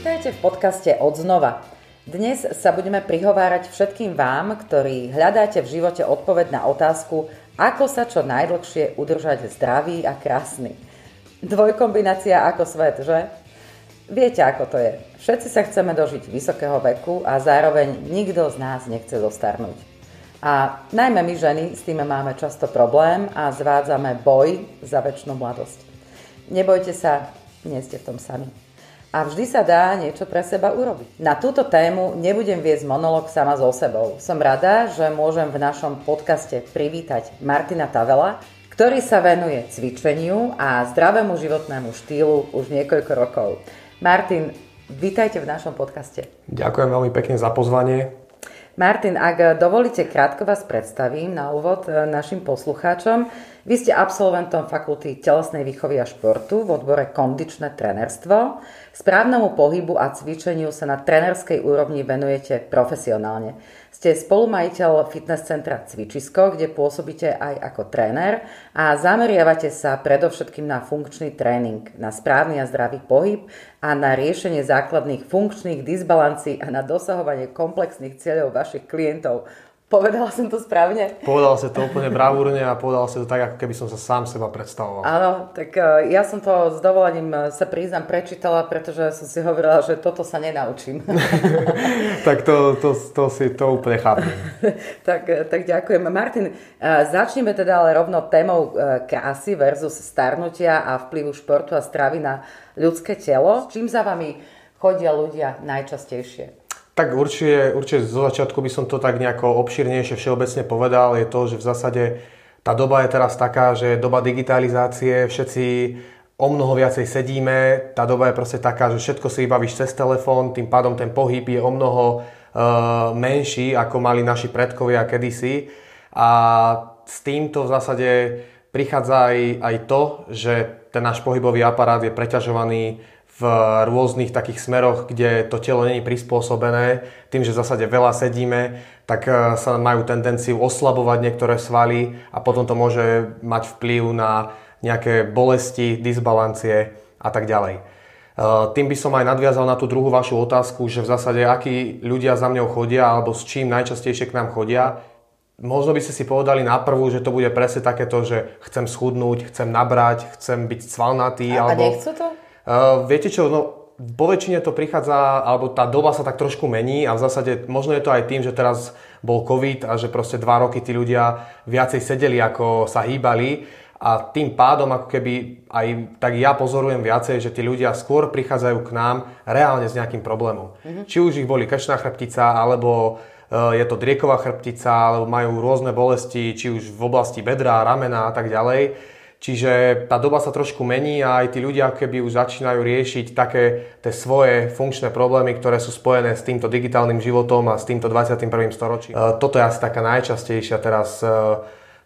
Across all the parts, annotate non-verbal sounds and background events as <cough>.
Vítajte v podcaste Odznova. Dnes sa budeme prihovárať všetkým vám, ktorí hľadáte v živote odpoveď na otázku, ako sa čo najdlhšie udržať zdravý a krásny. Dvojkombinácia ako svet, že? Viete, ako to je. Všetci sa chceme dožiť vysokého veku a zároveň nikto z nás nechce zostarnúť. A najmä my ženy s tým máme často problém a zvádzame boj za väčšinu mladosť. Nebojte sa, nie ste v tom sami a vždy sa dá niečo pre seba urobiť. Na túto tému nebudem viesť monolog sama so sebou. Som rada, že môžem v našom podcaste privítať Martina Tavela, ktorý sa venuje cvičeniu a zdravému životnému štýlu už niekoľko rokov. Martin, vítajte v našom podcaste. Ďakujem veľmi pekne za pozvanie. Martin, ak dovolíte, krátko vás predstavím na úvod e, našim poslucháčom. Vy ste absolventom Fakulty telesnej výchovy a športu v odbore kondičné trenerstvo. Správnemu pohybu a cvičeniu sa na trenerskej úrovni venujete profesionálne. Ste spolumajiteľ fitness centra Cvičisko, kde pôsobíte aj ako tréner a zameriavate sa predovšetkým na funkčný tréning, na správny a zdravý pohyb a na riešenie základných funkčných disbalancí a na dosahovanie komplexných cieľov vašich klientov. Povedala som to správne? Povedal si to úplne bravúrne a povedal si to tak, ako keby som sa sám seba predstavoval. Áno, tak e, ja som to s dovolením e, sa priznám prečítala, pretože som si hovorila, že toto sa nenaučím. <laughs> <laughs> tak to, to, to si to úplne chápem. <laughs> tak, e, tak ďakujem. Martin, začneme teda ale rovno témou krásy versus starnutia a vplyvu športu a stravy na ľudské telo. Čím za vami chodia ľudia najčastejšie? Tak určite, určite zo začiatku by som to tak nejako obširnejšie všeobecne povedal, je to, že v zásade tá doba je teraz taká, že doba digitalizácie, všetci o mnoho viacej sedíme, tá doba je proste taká, že všetko si vybavíš cez telefón, tým pádom ten pohyb je o mnoho uh, menší, ako mali naši predkovia kedysi. A s týmto v zásade prichádza aj, aj to, že ten náš pohybový aparát je preťažovaný v rôznych takých smeroch, kde to telo není prispôsobené, tým, že v zásade veľa sedíme, tak e, sa majú tendenciu oslabovať niektoré svaly a potom to môže mať vplyv na nejaké bolesti, disbalancie a tak ďalej. E, tým by som aj nadviazal na tú druhú vašu otázku, že v zásade akí ľudia za mňou chodia alebo s čím najčastejšie k nám chodia. Možno by ste si povedali na prvú, že to bude presne takéto, že chcem schudnúť, chcem nabrať, chcem byť svalnatý. A, alebo... a nechcú to? Uh, viete čo, no vo väčšine to prichádza, alebo tá doba sa tak trošku mení a v zásade možno je to aj tým, že teraz bol COVID a že proste dva roky tí ľudia viacej sedeli, ako sa hýbali a tým pádom ako keby aj tak ja pozorujem viacej, že tí ľudia skôr prichádzajú k nám reálne s nejakým problémom. Mm-hmm. Či už ich boli krčná chrbtica, alebo uh, je to drieková chrbtica, alebo majú rôzne bolesti, či už v oblasti bedra, ramena a tak ďalej Čiže tá doba sa trošku mení a aj tí ľudia keby už začínajú riešiť také tie svoje funkčné problémy, ktoré sú spojené s týmto digitálnym životom a s týmto 21. storočím. E, toto je asi taká najčastejšia teraz e,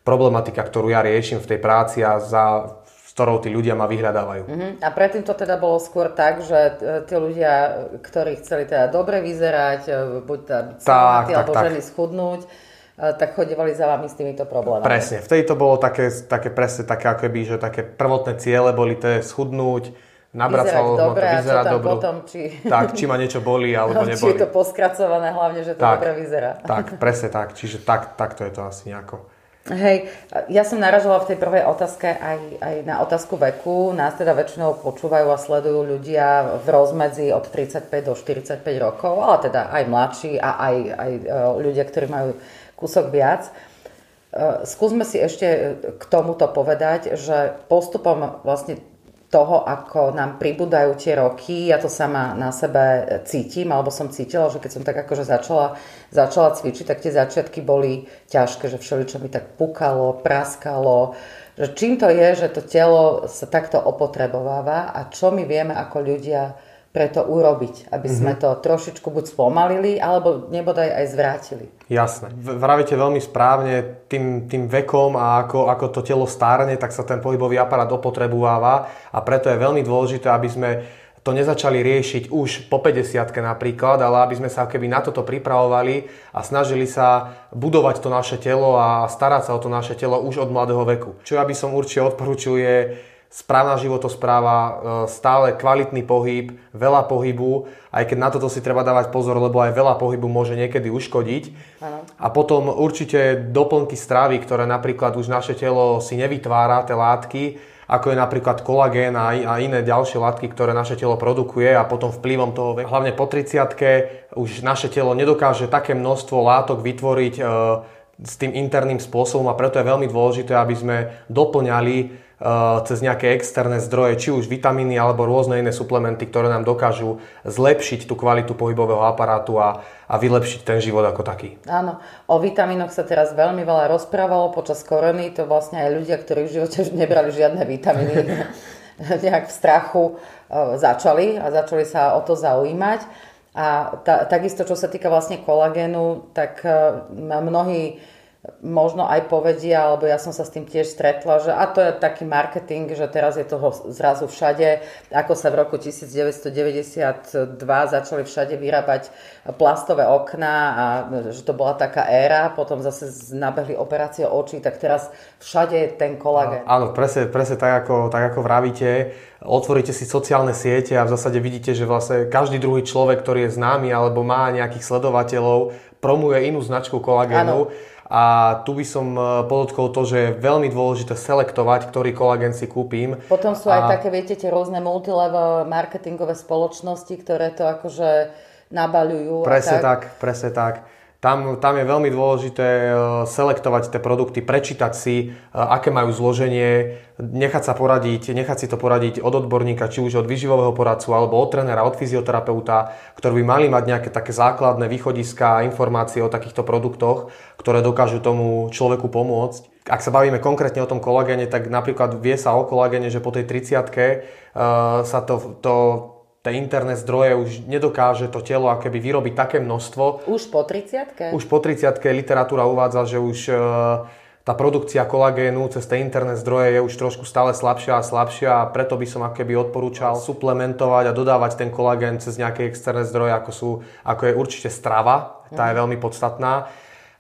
problematika, ktorú ja riešim v tej práci a za s ktorou tí ľudia ma vyhľadávajú. Uh-huh. A predtým to teda bolo skôr tak, že e, tí ľudia, ktorí chceli teda dobre vyzerať, buď teda tak, tak, alebo tak. ženy schudnúť, tak chodevali za vami s týmito problémami. Presne, vtedy to bolo také, také presne také ako keby, že také prvotné ciele boli to schudnúť, nabrať sa dobre, vyzerať dobro. Potom, či... Tak, či ma niečo bolí <laughs> alebo neboli. Či je to poskracované, hlavne, že to tak, dobre vyzerá. Tak, presne tak. Čiže tak, takto je to asi nejako. Hej, ja som naražala v tej prvej otázke aj, aj na otázku veku. Nás teda väčšinou počúvajú a sledujú ľudia v rozmedzi od 35 do 45 rokov, ale teda aj mladší a aj, aj e, ľudia, ktorí majú kúsok viac. E, skúsme si ešte k tomuto povedať, že postupom vlastne toho, ako nám pribúdajú tie roky, ja to sama na sebe cítim, alebo som cítila, že keď som tak akože začala, začala cvičiť, tak tie začiatky boli ťažké, že všeličo mi tak pukalo, praskalo, že čím to je, že to telo sa takto opotrebováva a čo my vieme ako ľudia preto urobiť, aby sme mm-hmm. to trošičku buď spomalili, alebo nebodaj aj zvrátili. Jasné. Vravíte veľmi správne, tým, tým vekom a ako, ako to telo stárne, tak sa ten pohybový aparát opotrebováva a preto je veľmi dôležité, aby sme to nezačali riešiť už po 50 napríklad, ale aby sme sa keby na toto pripravovali a snažili sa budovať to naše telo a starať sa o to naše telo už od mladého veku. Čo ja by som určite odporúčil je správna životospráva, e, stále kvalitný pohyb, veľa pohybu, aj keď na toto si treba dávať pozor, lebo aj veľa pohybu môže niekedy uškodiť. Ano. A potom určite doplnky stravy, ktoré napríklad už naše telo si nevytvára, tie látky, ako je napríklad kolagén a, iné ďalšie látky, ktoré naše telo produkuje a potom vplyvom toho, hlavne po 30 už naše telo nedokáže také množstvo látok vytvoriť e, s tým interným spôsobom a preto je veľmi dôležité, aby sme doplňali Eh, cez nejaké externé zdroje, či už vitamíny alebo rôzne iné suplementy, ktoré nám dokážu zlepšiť tú kvalitu pohybového aparátu a, a vylepšiť ten život ako taký. Áno, o vitamínoch sa teraz veľmi veľa rozprávalo počas korony, to vlastne aj ľudia, ktorí v živote nebrali žiadne vitamíny, <laughs> <laughs> nejak v strachu eh, začali a začali sa o to zaujímať. A ta, takisto, čo sa týka vlastne kolagénu, tak eh, mnohí možno aj povedia, alebo ja som sa s tým tiež stretla, že a to je taký marketing, že teraz je toho zrazu všade, ako sa v roku 1992 začali všade vyrábať plastové okná a že to bola taká éra, potom zase nabehli operácie očí, tak teraz všade je ten kolagén. Áno, presne, presne tak, ako, tak ako vravíte, otvoríte si sociálne siete a v zásade vidíte, že vlastne každý druhý človek, ktorý je známy alebo má nejakých sledovateľov, promuje inú značku kolagénu. Áno a tu by som e, podotkol to, že je veľmi dôležité selektovať, ktorý kolagén si kúpim. Potom sú aj a... také, viete, tie rôzne multilevel marketingové spoločnosti, ktoré to akože nabaľujú. Presne tak. tak, presne tak. Tam, tam je veľmi dôležité e, selektovať tie produkty, prečítať si, e, aké majú zloženie, nechať sa poradiť, nechať si to poradiť od odborníka, či už od vyživového poradcu, alebo od trénera, od fyzioterapeuta, ktorí by mali mať nejaké také základné východiska informácie o takýchto produktoch, ktoré dokážu tomu človeku pomôcť. Ak sa bavíme konkrétne o tom kolagéne, tak napríklad vie sa o kolagéne, že po tej 30 uh, sa to, to tie interné zdroje už nedokáže to telo akéby vyrobiť také množstvo. Už po 30 Už po 30 literatúra uvádza, že už e, tá produkcia kolagénu cez tie interné zdroje je už trošku stále slabšia a slabšia a preto by som akéby odporúčal suplementovať a dodávať ten kolagén cez nejaké externé zdroje, ako, sú, ako je určite strava, tá je mhm. veľmi podstatná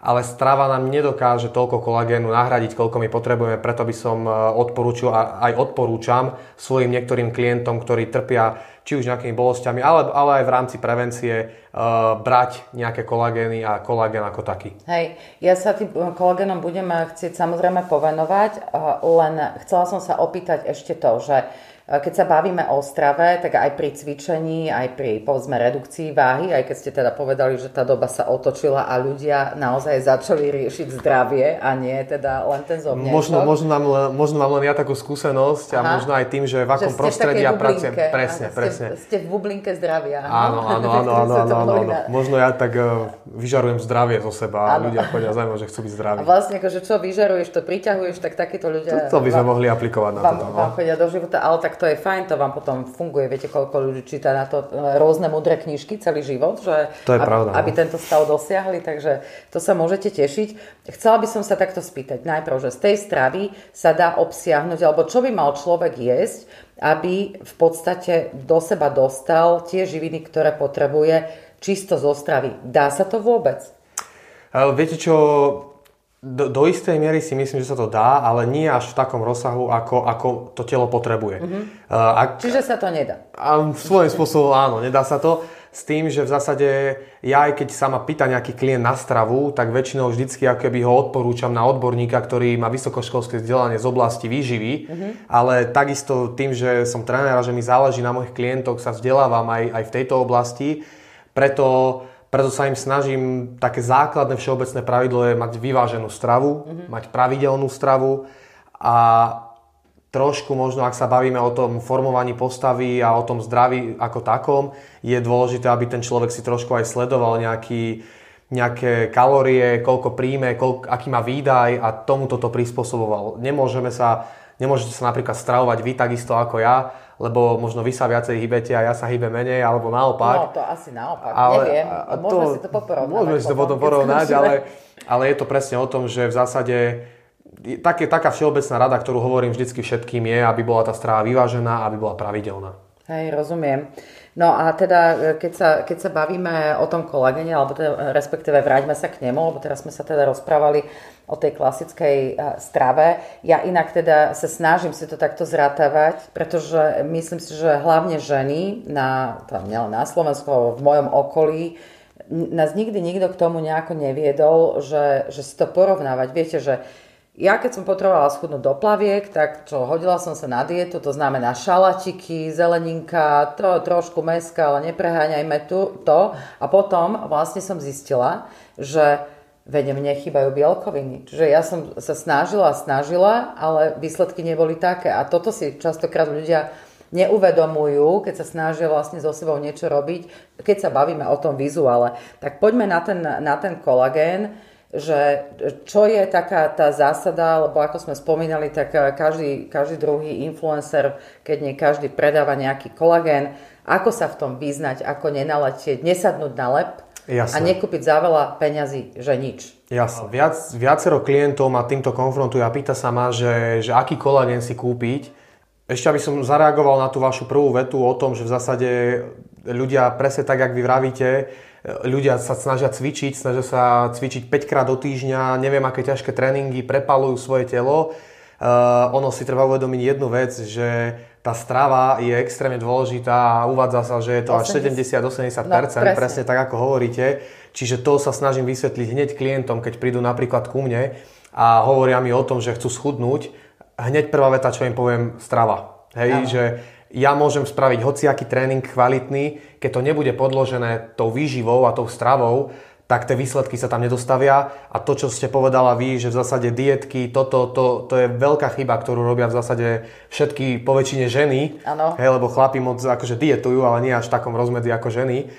ale strava nám nedokáže toľko kolagénu nahradiť, koľko my potrebujeme, preto by som e, odporúčil a aj odporúčam svojim niektorým klientom, ktorí trpia či už nejakými bolestiami, ale, ale aj v rámci prevencie uh, brať nejaké kolagény a kolagén ako taký. Hej, ja sa tým kolagénom budem chcieť samozrejme povenovať, len chcela som sa opýtať ešte to, že keď sa bavíme o strave, tak aj pri cvičení, aj pri povedzme redukcii váhy, aj keď ste teda povedali, že tá doba sa otočila a ľudia naozaj začali riešiť zdravie a nie teda len ten zomniečok. Možno, možno, mám, možno mám len ja takú skúsenosť Aha. a možno aj tým, že v akom že prostredí ja pracujem. Presne, Aha, presne. Ste, ste v bublinke zdravia. Áno, áno, áno, <laughs> áno, áno, áno, áno. Možno ja tak uh, vyžarujem zdravie zo seba a ľudia chodia zaujímavé, že chcú byť zdraví. A vlastne akože čo vyžaruješ, to priťahuješ, tak takíto ľudia... To, to by sme mohli aplikovať na vám, toto. No. Vám chodia do života, ale tak to je fajn, to vám potom funguje. Viete, koľko ľudí číta na to e, rôzne mudré knižky celý život, že to je aby, pravda, aby no. tento stav dosiahli, takže to sa môžete tešiť. Chcela by som sa takto spýtať najprv, že z tej stravy sa dá obsiahnuť, alebo čo by mal človek jesť, aby v podstate do seba dostal tie živiny, ktoré potrebuje čisto zo stravy. Dá sa to vôbec? Viete čo, do, do istej miery si myslím, že sa to dá, ale nie až v takom rozsahu, ako, ako to telo potrebuje. Mm-hmm. Uh, ak, Čiže sa to nedá? A svojím spôsobom áno, nedá sa to. S tým, že v zásade ja aj keď sa ma pýta nejaký klient na stravu, tak väčšinou vždycky ako keby ho odporúčam na odborníka, ktorý má vysokoškolské vzdelanie z oblasti výživy, mm-hmm. ale takisto tým, že som tréner a že mi záleží na mojich klientoch, sa vzdelávam aj, aj v tejto oblasti, preto preto sa im snažím, také základné všeobecné pravidlo je mať vyváženú stravu, mm-hmm. mať pravidelnú stravu a trošku možno, ak sa bavíme o tom formovaní postavy a o tom zdraví ako takom, je dôležité, aby ten človek si trošku aj sledoval nejaký, nejaké kalórie, koľko príjme, koľko, aký má výdaj a tomu toto prispôsoboval. Nemôžeme sa, nemôžete sa napríklad stravovať vy takisto ako ja, lebo možno vy sa viacej hýbete a ja sa hýbe menej, alebo naopak. No, to asi naopak, ale, neviem. A to, môžeme si to poporovnať. Môžeme si to potom porovnať, ale, ale je to presne o tom, že v zásade také, taká všeobecná rada, ktorú hovorím vždycky všetkým je, aby bola tá strava vyvážená, aby bola pravidelná. Hej, rozumiem. No a teda, e, keď sa, keď sa bavíme o tom kolagene, alebo teda, respektíve vráťme sa k nemu, lebo teraz sme sa teda rozprávali o tej klasickej e, strave. Ja inak teda sa snažím si to takto zrátavať, pretože myslím si, že hlavne ženy, na, tam nielen na Slovensku, v mojom okolí, nás nikdy nikto k tomu nejako neviedol, že, že si to porovnávať. Viete, že ja keď som potrebovala schudnúť do plaviek, tak čo, hodila som sa na dietu, to znamená šalatiky, zeleninka, to, trošku meska, ale nepreháňajme tu, to. A potom vlastne som zistila, že veď mne chýbajú bielkoviny. Čiže ja som sa snažila snažila, ale výsledky neboli také. A toto si častokrát ľudia neuvedomujú, keď sa snažia vlastne so sebou niečo robiť, keď sa bavíme o tom vizuále. Tak poďme na ten, na ten kolagén, že čo je taká tá zásada, lebo ako sme spomínali, tak každý, každý druhý influencer, keď nie každý predáva nejaký kolagén, ako sa v tom vyznať, ako nenaletieť, nesadnúť na lep Jasne. a nekúpiť za veľa peňazí, že nič. Jasne. Viac, viacero klientov ma týmto konfrontuje a pýta sa ma, že, že aký kolagén si kúpiť ešte aby som zareagoval na tú vašu prvú vetu o tom, že v zásade ľudia presne tak, ak vy vravíte, ľudia sa snažia cvičiť, snažia sa cvičiť 5 krát do týždňa, neviem aké ťažké tréningy, prepalujú svoje telo. Uh, ono si treba uvedomiť jednu vec, že tá strava je extrémne dôležitá a uvádza sa, že je to 80. až 70-80%, no, presne. presne tak ako hovoríte. Čiže to sa snažím vysvetliť hneď klientom, keď prídu napríklad ku mne a hovoria mi o tom, že chcú schudnúť, hneď prvá veta, čo im poviem, strava. Hej, Aha. že ja môžem spraviť hociaký tréning kvalitný, keď to nebude podložené tou výživou a tou stravou, tak tie výsledky sa tam nedostavia a to, čo ste povedala vy, že v zásade dietky, toto, to, to je veľká chyba, ktorú robia v zásade všetky poväčšine ženy, ano. hej, lebo chlapi moc akože dietujú, ale nie až v takom rozmedzi ako ženy.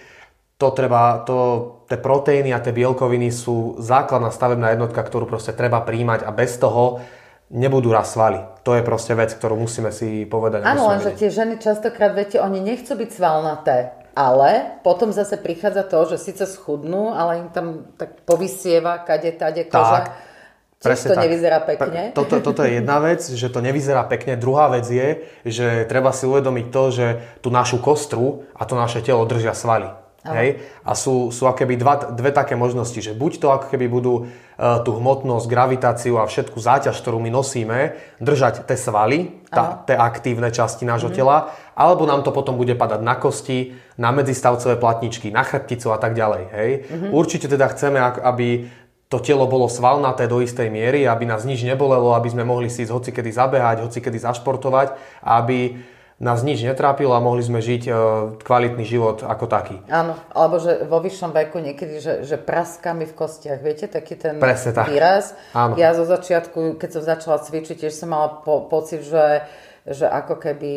To treba, to, tie proteíny a tie bielkoviny sú základná stavebná jednotka, ktorú proste treba príjmať a bez toho nebudú raz svaly. To je proste vec, ktorú musíme si povedať. Áno, lenže tie ženy častokrát, viete, oni nechcú byť svalnaté. Ale potom zase prichádza to, že síce schudnú, ale im tam tak povysieva kade, tade koža. Tak. Presne to tak. nevyzerá pekne. Toto, toto je jedna vec, že to nevyzerá pekne. Druhá vec je, že treba si uvedomiť to, že tú našu kostru a to naše telo držia svaly. Hej? A sú, sú akéby dva, dve také možnosti, že buď to ako keby budú uh, tú hmotnosť, gravitáciu a všetku záťaž, ktorú my nosíme, držať tie svaly, tá, tie aktívne časti nášho mm-hmm. tela, alebo nám to potom bude padať na kosti, na medzistavcové platničky, na chrbticu a tak ďalej. Hej? Mm-hmm. Určite teda chceme, aby to telo bolo svalnaté do istej miery, aby nás nič nebolelo, aby sme mohli si ísť hocikedy zabehať, hocikedy zašportovať, aby nás nič netrápilo a mohli sme žiť e, kvalitný život ako taký. Áno, alebo že vo vyššom veku niekedy, že, že praskami v kostiach, viete, taký ten Presne tak. výraz. Áno. Ja zo začiatku, keď som začala cvičiť, tiež som mala po, pocit, že že ako keby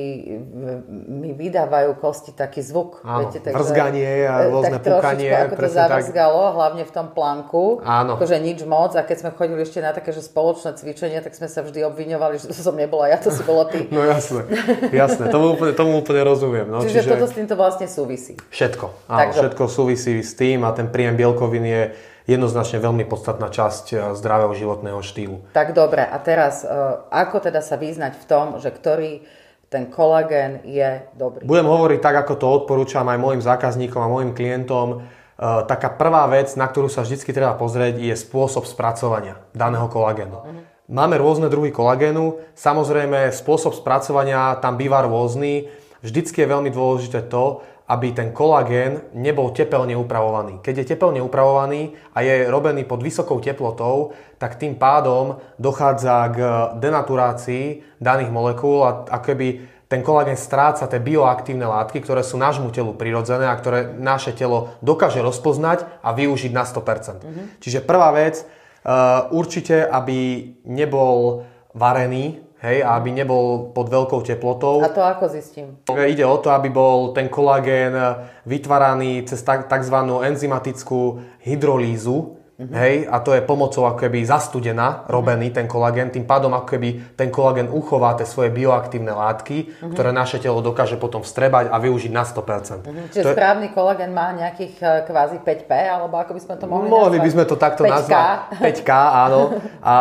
mi vydávajú kosti taký zvuk. Áno, viete, takže, vrzganie a rôzne tak pukanie. ako to zavrzgalo, tak. hlavne v tom plánku. Áno. Akože nič moc. A keď sme chodili ešte na také že spoločné cvičenie, tak sme sa vždy obviňovali, že to som nebola ja, to si bola ty. <laughs> No jasné, jasné. Tomu úplne, tomu úplne rozumiem. No, čiže, čiže toto s týmto vlastne súvisí. Všetko. Áno, všetko súvisí s tým a ten príjem bielkovín je jednoznačne veľmi podstatná časť eh, zdravého životného štýlu. Tak dobre, a teraz eh, ako teda sa vyznať v tom, že ktorý ten kolagén je dobrý? Budem hovoriť tak, ako to odporúčam aj mojim zákazníkom a mojim klientom. Eh, taká prvá vec, na ktorú sa vždy treba pozrieť, je spôsob spracovania daného kolagénu. Uh-huh. Máme rôzne druhy kolagénu, samozrejme spôsob spracovania tam býva rôzny. Vždycky je veľmi dôležité to, aby ten kolagén nebol tepelne upravovaný. Keď je tepelne upravovaný a je robený pod vysokou teplotou, tak tým pádom dochádza k denaturácii daných molekúl a, a keby ten kolagén stráca tie bioaktívne látky, ktoré sú nášmu telu prirodzené a ktoré naše telo dokáže rozpoznať a využiť na 100%. Mm-hmm. Čiže prvá vec, uh, určite, aby nebol varený, Hej, a aby nebol pod veľkou teplotou. A to ako zistím? Ide o to, aby bol ten kolagén vytváraný cez tzv. enzymatickú hydrolízu. Uh-huh. Hej, a to je pomocou ako keby zastudená, robený uh-huh. ten kolagén, tým pádom ako keby ten kolagén uchová tie svoje bioaktívne látky, uh-huh. ktoré naše telo dokáže potom vstrebať a využiť na 100%. Uh-huh. Čiže to správny kolagén má nejakých eh, kvázi 5P, alebo ako by sme to mohli Mohli nazvať? by sme to takto 5K. nazvať. 5K, áno. A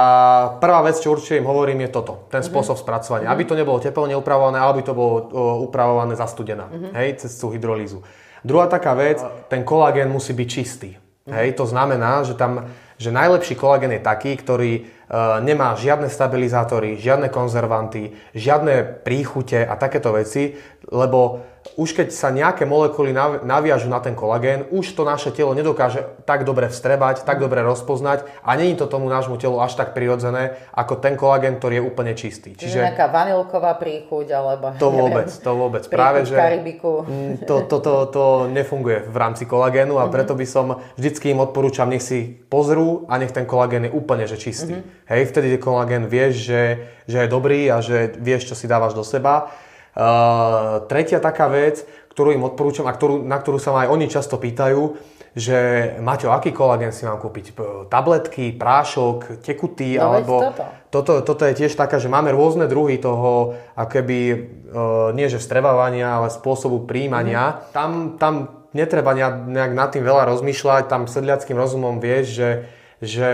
prvá vec, čo určite im hovorím, je toto, ten spôsob uh-huh. spracovania. Uh-huh. Aby to nebolo teplne upravované, aby to bolo upravované zastudená, uh-huh. hej, cez tú hydrolízu. Druhá taká vec, ten kolagén musí byť čistý. Hej, to znamená, že tam že najlepší kolagén je taký, ktorý e, nemá žiadne stabilizátory, žiadne konzervanty, žiadne príchute a takéto veci, lebo už keď sa nejaké molekuly naviažu na ten kolagén, už to naše telo nedokáže tak dobre vstrebať, tak dobre rozpoznať a není to tomu nášmu telu až tak prirodzené, ako ten kolagén, ktorý je úplne čistý. Čiže, Čiže nejaká vanilková príchuť, alebo... To vôbec, to vôbec. Práve, že Karibiku. To, to, to, to nefunguje v rámci kolagénu a mhm. preto by som vždycky im odporúčam, nech si pozrú a nech ten kolagén je úplne že čistý. Mm-hmm. Hej, vtedy kolagén vieš, že, že je dobrý a že vieš, čo si dávaš do seba Uh, tretia taká vec, ktorú im odporúčam a ktorú, na ktorú sa ma aj oni často pýtajú, že Maťo, aký kolagén si mám kúpiť? Tabletky, prášok, tekutý, no, alebo... Toto. toto. Toto je tiež taká, že máme rôzne druhy toho, akoby, uh, nie že vstrebávania, ale spôsobu príjmania. Mm. Tam, tam netreba nejak nad tým veľa rozmýšľať, tam sedliackým rozumom vieš, že, že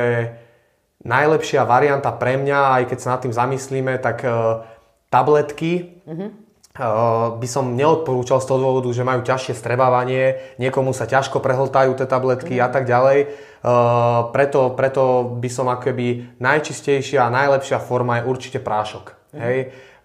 najlepšia varianta pre mňa, aj keď sa nad tým zamyslíme, tak uh, tabletky, mm-hmm by som neodporúčal z toho dôvodu, že majú ťažšie strebávanie, niekomu sa ťažko prehltajú tie tabletky mm. a tak ďalej. Preto, preto by som akoby najčistejšia a najlepšia forma je určite prášok. Mm. Hej?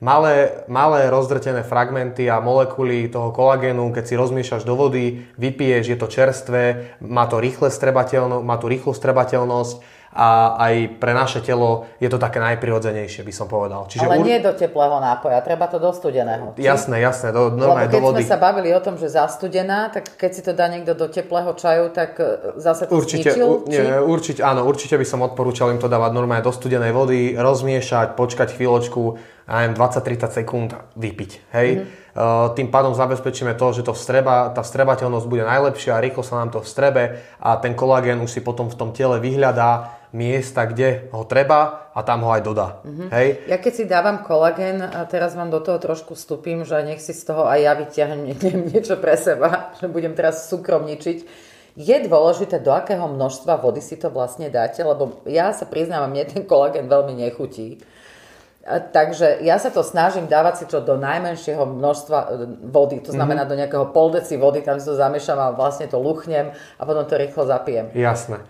Malé, malé rozdrtené fragmenty a molekuly toho kolagénu, keď si rozmiešaš do vody, vypiješ, je to čerstvé, má to rýchle strebateľno, má tu rýchlu strebateľnosť a aj pre naše telo je to také najprirodzenejšie, by som povedal. Čiže Ale ur... nie do teplého nápoja, treba to do studeného. Či? Jasné, jasné, do, normálne do vody. keď sme sa bavili o tom, že zastudená, tak keď si to dá niekto do teplého čaju, tak e, zase to určite, zničil? U, nie, určite, áno, určite by som odporúčal im to dávať normálne do studenej vody, rozmiešať, počkať chvíľočku, a 20-30 sekúnd vypiť. Hej? Mm-hmm. Tým pádom zabezpečíme to, že to vstreba, tá vstrebateľnosť bude najlepšia, rýchlo sa nám to vstrebe a ten kolagén už si potom v tom tele vyhľadá miesta, kde ho treba a tam ho aj dodá. Mm-hmm. Hej? Ja keď si dávam kolagén, a teraz vám do toho trošku vstúpim, že nech si z toho aj ja vyťahnem <laughs> niečo pre seba, že budem teraz súkromničiť. Je dôležité, do akého množstva vody si to vlastne dáte, lebo ja sa priznávam, mne ten kolagén veľmi nechutí. Takže ja sa to snažím dávať si to do najmenšieho množstva e, vody, to znamená mm-hmm. do nejakého pol deci vody, tam si to zamiešam a vlastne to luchnem a potom to rýchlo zapijem. Jasné.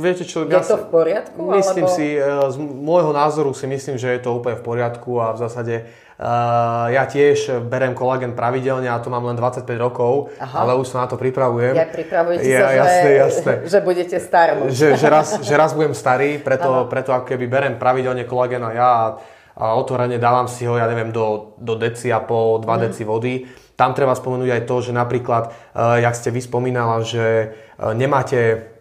Viete čo, je ja to v poriadku? Myslím alebo... si, e, z môjho názoru si myslím, že je to úplne v poriadku a v zásade Uh, ja tiež berem kolagen pravidelne a to mám len 25 rokov, Aha. ale už sa na to pripravujem. Ja pripravujete ja, sa, jasné, že, jasné. <laughs> že budete starý. Že, že, raz, <laughs> že raz budem starý, preto, preto ako keby berem pravidelne kolagen a ja a otvorene dávam si ho, ja neviem, do, do deci a pol, 2 mm. deci vody. Tam treba spomenúť aj to, že napríklad, uh, jak ste vy spomínala, že uh, nemáte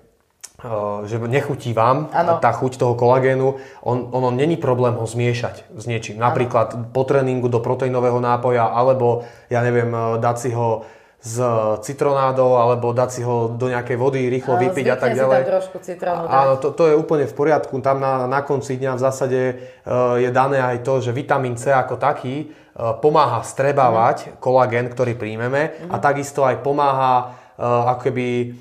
že nechutí vám ano. tá chuť toho kolagénu, on, ono není problém ho zmiešať s niečím. Napríklad ano. po tréningu do proteínového nápoja, alebo ja neviem, dať si ho s citronádou, alebo dať si ho do nejakej vody, rýchlo ano, vypiť a tak ďalej. Si trošku citrónu. Áno, to, to je úplne v poriadku. Tam na, na konci dňa v zásade uh, je dané aj to, že vitamín C ako taký uh, pomáha strebávať uh-huh. kolagén, ktorý príjmeme uh-huh. a mhm. takisto aj pomáha uh, akoby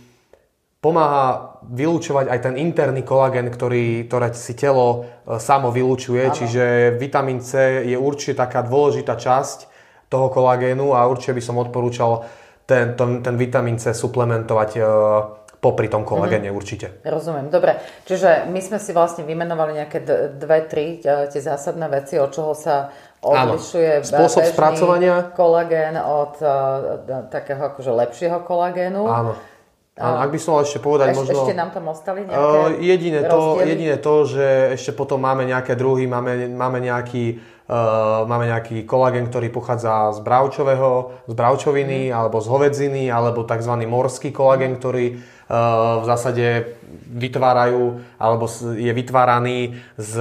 pomáha vylúčovať aj ten interný kolagén, ktorý, ktoré si telo e, samo vylúčuje, ano. čiže vitamín C je určite taká dôležitá časť toho kolagénu a určite by som odporúčal ten, ten, ten vitamín C suplementovať e, popri tom kolagéne mm. určite. Rozumiem, dobre. Čiže my sme si vlastne vymenovali nejaké dve, tri e, tie zásadné veci, od čoho sa odlišuje Spôsob spracovania. kolagén od uh, takého akože lepšieho kolagénu. Áno. A ak by som mal ešte povedať Eš, možno... Ešte nám tam ostali nejaké uh, jediné, to, jediné to, že ešte potom máme nejaké druhy, máme, máme nejaký uh, máme nejaký kolagén, ktorý pochádza z bravčového, z bravčoviny, mm. alebo z hovedziny, alebo tzv. morský kolagén, ktorý uh, v zásade vytvárajú, alebo je vytváraný z,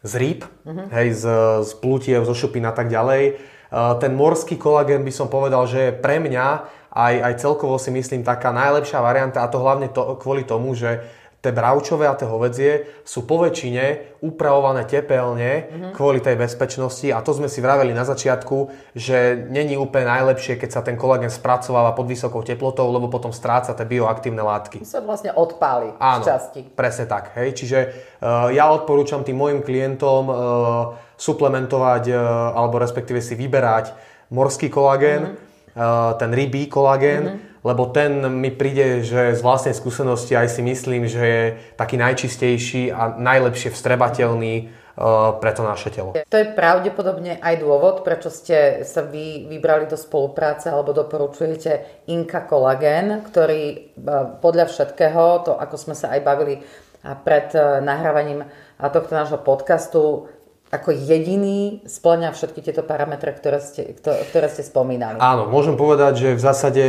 z rýb, mm-hmm. hej, z, z plutiev, zo šupín a tak ďalej. Uh, ten morský kolagén by som povedal, že je pre mňa aj, aj celkovo si myslím taká najlepšia varianta a to hlavne to, kvôli tomu, že, tie bravčové a tie hovedzie sú po väčšine upravované tepelne mm-hmm. kvôli tej bezpečnosti a to sme si vraveli na začiatku, že není úplne najlepšie, keď sa ten kolagen spracováva pod vysokou teplotou, lebo potom stráca tie bioaktívne látky. Sa vlastne odpáli Áno, v časti. presne tak. Hej. Čiže uh, ja odporúčam tým mojim klientom uh, suplementovať uh, alebo respektíve si vyberať morský kolagén, mm-hmm. Uh, ten rybí kolagén, mm-hmm lebo ten mi príde, že z vlastnej skúsenosti aj si myslím, že je taký najčistejší a najlepšie vstrebateľný uh, pre to naše telo. To je pravdepodobne aj dôvod, prečo ste sa vy vybrali do spolupráce alebo doporučujete Inka Collagen, ktorý uh, podľa všetkého, to ako sme sa aj bavili pred nahrávaním tohto nášho podcastu, ako jediný splňa všetky tieto parametre, ktoré ste, ktoré ste spomínali. Áno, môžem povedať, že v zásade,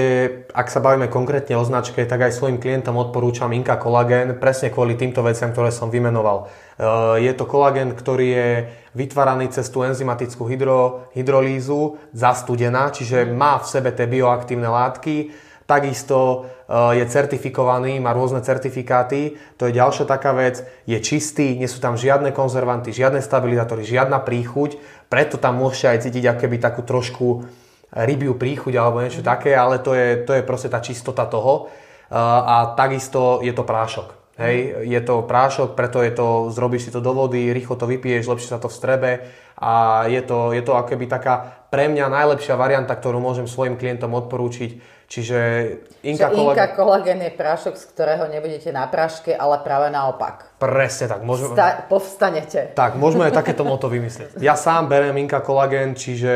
ak sa bavíme konkrétne o značke, tak aj svojim klientom odporúčam Inka Collagen presne kvôli týmto veciam, ktoré som vymenoval. Eh, je to kolagen, ktorý je vytváraný cez tú enzymatickú hydro, hydrolízu, zastudená, čiže má v sebe tie bioaktívne látky, Takisto eh, je certifikovaný, má rôzne certifikáty, to je ďalšia taká vec, je čistý, nie sú tam žiadne konzervanty, žiadne stabilizátory, žiadna príchuť, preto tam môžete aj cítiť ako keby takú trošku rybiu príchuť alebo niečo mm. také, ale to je, to je proste tá čistota toho. Eh, a takisto je to prášok. Hej, je to prášok, preto je to, zrobíš si to do vody, rýchlo to vypiješ, lepšie sa to vstrebe a je to, je to akoby taká pre mňa najlepšia varianta, ktorú môžem svojim klientom odporúčiť Čiže Inka, Čiže Inka kolagen je prášok, z ktorého nebudete na práške, ale práve naopak. Presne tak. Môžeme... Sta- povstanete. Tak, môžeme aj takéto moto vymyslieť. Ja sám berem Inka kolagen, čiže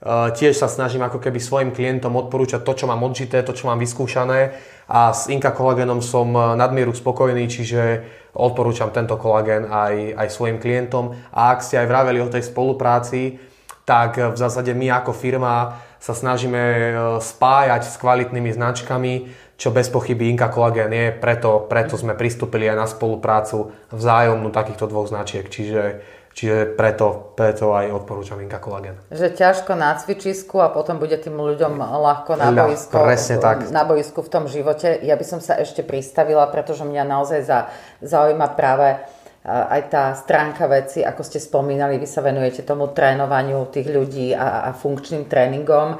uh, tiež sa snažím ako keby svojim klientom odporúčať to, čo mám odžité, to, čo mám vyskúšané a s Inka kolagenom som e, nadmieru spokojný, čiže odporúčam tento kolagen aj, aj svojim klientom. A ak ste aj vraveli o tej spolupráci, tak v zásade my ako firma sa snažíme e, spájať s kvalitnými značkami, čo bez pochyby Inka Collagen je, preto, preto sme pristúpili aj na spoluprácu vzájomnú takýchto dvoch značiek, čiže, čiže preto, preto aj odporúčam Inka Collagen. Že ťažko na cvičisku a potom bude tým ľuďom ľahko na boisku, presne tak. na boisku v tom živote. Ja by som sa ešte pristavila, pretože mňa naozaj za, zaujíma práve aj tá stránka veci, ako ste spomínali, vy sa venujete tomu trénovaniu tých ľudí a, a funkčným tréningom.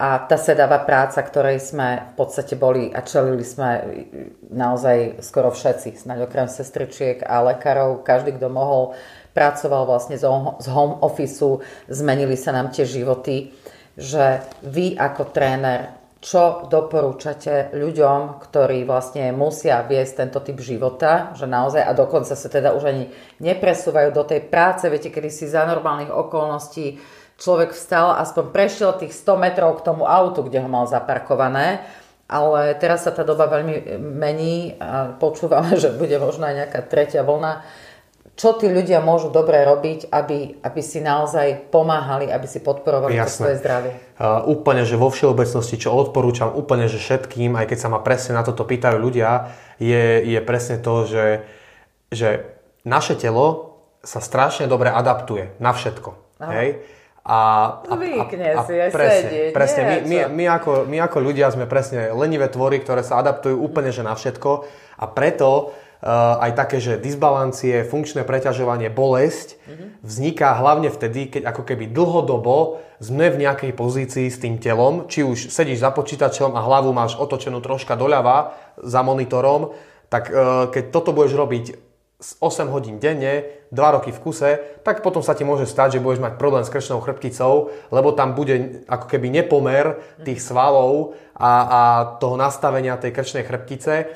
A tá sedavá práca, ktorej sme v podstate boli a čelili sme naozaj skoro všetci, snáď okrem sestričiek a lekárov, každý, kto mohol, pracoval vlastne z home office, zmenili sa nám tie životy, že vy ako tréner čo doporúčate ľuďom, ktorí vlastne musia viesť tento typ života, že naozaj a dokonca sa teda už ani nepresúvajú do tej práce, viete, kedy si za normálnych okolností človek vstal, aspoň prešiel tých 100 metrov k tomu autu, kde ho mal zaparkované, ale teraz sa tá doba veľmi mení a počúvame, <laughs> že bude možno aj nejaká tretia vlna čo tí ľudia môžu dobre robiť, aby, aby si naozaj pomáhali, aby si podporovali to svoje zdravie? Uh, úplne, že vo všeobecnosti, čo odporúčam úplne, že všetkým, aj keď sa ma presne na toto pýtajú ľudia, je, je presne to, že, že naše telo sa strašne dobre adaptuje na všetko. Aha. Hej? A, a, a, a si aj presne, sedieť, presne. My, my, my, ako, my ako ľudia sme presne lenivé tvory, ktoré sa adaptujú úplne že na všetko a preto aj také, že disbalancie, funkčné preťažovanie, bolesť mm-hmm. vzniká hlavne vtedy, keď ako keby dlhodobo sme v nejakej pozícii s tým telom, či už sedíš za počítačom a hlavu máš otočenú troška doľava za monitorom, tak eh, keď toto budeš robiť 8 hodín denne, 2 roky v kuse, tak potom sa ti môže stať, že budeš mať problém s krčnou chrbticou, lebo tam bude ako keby nepomer tých svalov a, a toho nastavenia tej krčnej chrbtice.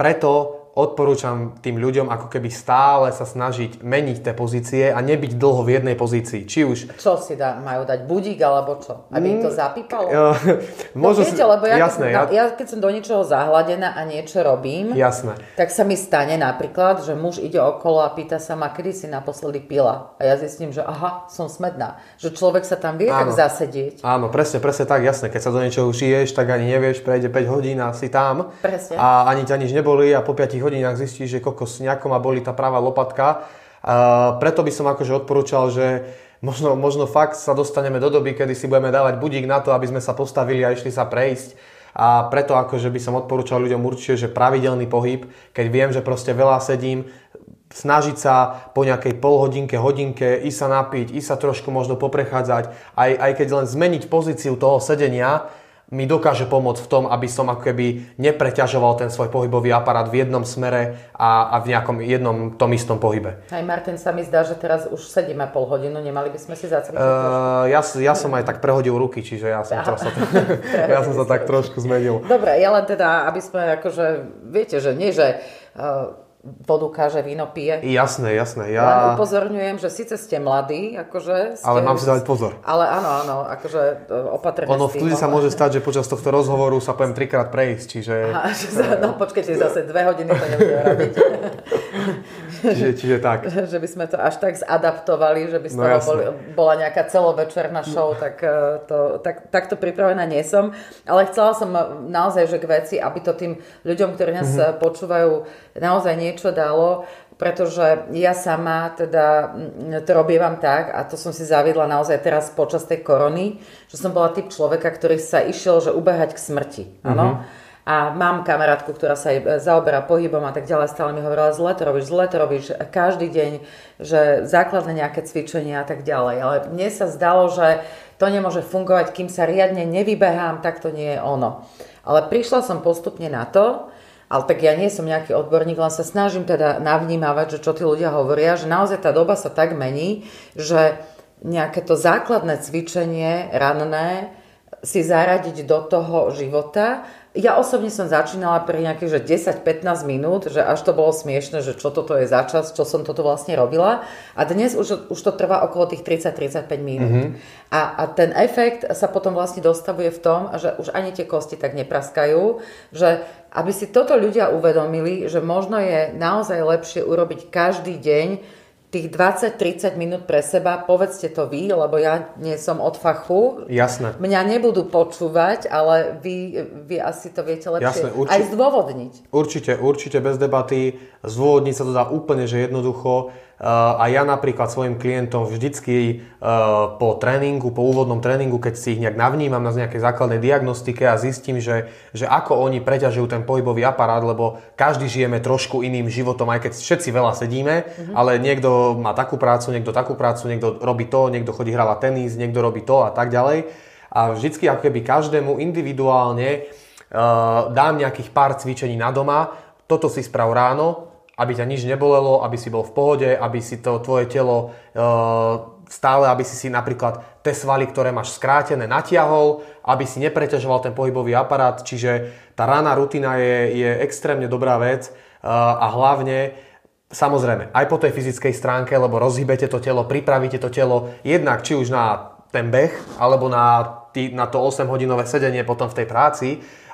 Preto odporúčam tým ľuďom ako keby stále sa snažiť meniť tie pozície a nebyť dlho v jednej pozícii. Či už... Čo si dá, majú dať budík alebo čo? Aby mm, im to zapípalo? Uh, <laughs> no, viete, lebo ja, jasné, keď, ja... ja keď som do niečoho zahladená a niečo robím, jasné. tak sa mi stane napríklad, že muž ide okolo a pýta sa ma, kedy si naposledy pila. A ja zistím, že aha, som smedná. Že človek sa tam vie Áno. tak zasedieť. Áno, presne, presne tak, jasné. Keď sa do niečoho užiješ, tak ani nevieš, prejde 5 hodín a si tam. Presne. A ani ťa nič neboli a po 5 hodinách zistíš, že kokos nejako ma boli tá práva lopatka. Uh, preto by som akože odporúčal, že možno, možno fakt sa dostaneme do doby, kedy si budeme dávať budík na to, aby sme sa postavili a išli sa prejsť. a preto akože by som odporúčal ľuďom určite, že pravidelný pohyb, keď viem, že proste veľa sedím, snažiť sa po nejakej polhodinke, hodinke, ísť sa napiť, ísť sa trošku možno poprechádzať, aj, aj keď len zmeniť pozíciu toho sedenia, mi dokáže pomôcť v tom, aby som ako keby nepreťažoval ten svoj pohybový aparát v jednom smere a, a v nejakom jednom tom istom pohybe. Aj Martin, sa mi zdá, že teraz už sedíme pol hodinu, nemali by sme si zacvičiť? Uh, ja, ja som aj tak prehodil ruky, čiže ja som, sa, <laughs> <laughs> ja som sa tak trošku zmenil. Dobre, ja len teda, aby sme akože, viete, že nie, že uh, vodu káže, víno pije. Jasné, jasné. Ja... Len upozorňujem, že síce ste mladí, akože... Ste, ale mám si dať pozor. Ale áno, áno, akože e, opatrne Ono v kľude sa môže stať, že počas tohto rozhovoru sa poviem trikrát prejsť, čiže... Aha, že sa, no počkajte, zase dve hodiny to nebudeme robiť. <laughs> čiže, čiže tak. <laughs> Že by sme to až tak zadaptovali, že by z no, toho boli, bola nejaká celovečerná show, tak e, to, tak, takto pripravená nie som. Ale chcela som naozaj, že k veci, aby to tým ľuďom, ktorí nás mm-hmm. počúvajú, naozaj niečo dalo, pretože ja sama teda mm, to robievam tak, a to som si zaviedla naozaj teraz počas tej korony, že som bola typ človeka, ktorý sa išiel, že ubehať k smrti. Áno? Mm-hmm. A mám kamarátku, ktorá sa aj zaoberá pohybom a tak ďalej, stále mi hovorila, zle to robíš, zle to robíš, každý deň, že základné nejaké cvičenia a tak ďalej. Ale mne sa zdalo, že to nemôže fungovať, kým sa riadne nevybehám, tak to nie je ono. Ale prišla som postupne na to, ale tak ja nie som nejaký odborník, len sa snažím teda navnímavať, že čo tí ľudia hovoria, že naozaj tá doba sa tak mení, že nejaké to základné cvičenie ranné si zaradiť do toho života ja osobne som začínala pri nejakých že 10-15 minút, že až to bolo smiešne, že čo toto je za čas, čo som toto vlastne robila. A dnes už, už to trvá okolo tých 30-35 minút. Mm-hmm. A, a ten efekt sa potom vlastne dostavuje v tom, že už ani tie kosti tak nepraskajú, že aby si toto ľudia uvedomili, že možno je naozaj lepšie urobiť každý deň tých 20-30 minút pre seba, povedzte to vy, lebo ja nie som od fachu. Jasné. Mňa nebudú počúvať, ale vy, vy asi to viete lepšie Jasné, urči- aj zdôvodniť. Určite, určite bez debaty. Zdôvodniť sa to dá úplne, že jednoducho. A ja napríklad svojim klientom vždycky po tréningu, po úvodnom tréningu, keď si ich nejak navnímam na nejakej základnej diagnostike a zistím, že, že ako oni preťažujú ten pohybový aparát, lebo každý žijeme trošku iným životom, aj keď všetci veľa sedíme, mm-hmm. ale niekto má takú prácu, niekto takú prácu, niekto robí to, niekto chodí hrávať tenis, niekto robí to a tak ďalej. A vždycky ako keby každému individuálne uh, dám nejakých pár cvičení na doma, toto si sprav ráno, aby ťa nič nebolelo, aby si bol v pohode, aby si to tvoje telo e, stále, aby si si napríklad tie svaly, ktoré máš skrátené, natiahol, aby si nepreťažoval ten pohybový aparát, čiže tá rána rutina je, je extrémne dobrá vec e, a hlavne samozrejme aj po tej fyzickej stránke, lebo rozhýbete to telo, pripravíte to telo jednak či už na ten beh, alebo na, na to 8-hodinové sedenie potom v tej práci,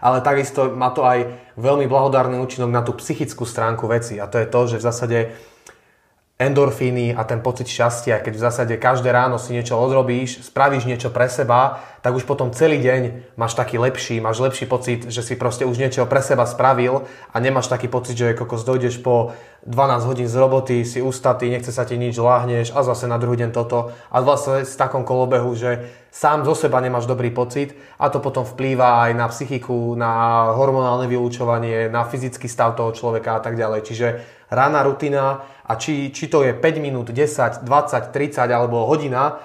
ale takisto má to aj veľmi blahodárny účinok na tú psychickú stránku veci a to je to, že v zásade endorfíny a ten pocit šťastia, keď v zásade každé ráno si niečo odrobíš, spravíš niečo pre seba, tak už potom celý deň máš taký lepší, máš lepší pocit, že si proste už niečo pre seba spravil a nemáš taký pocit, že kokos dojdeš po 12 hodín z roboty, si ustatý, nechce sa ti nič, láhneš a zase na druhý deň toto a vlastne v takom kolobehu, že sám zo seba nemáš dobrý pocit a to potom vplýva aj na psychiku, na hormonálne vylúčovanie, na fyzický stav toho človeka a tak ďalej. Čiže rána rutina a či, či to je 5 minút, 10, 20, 30 alebo hodina,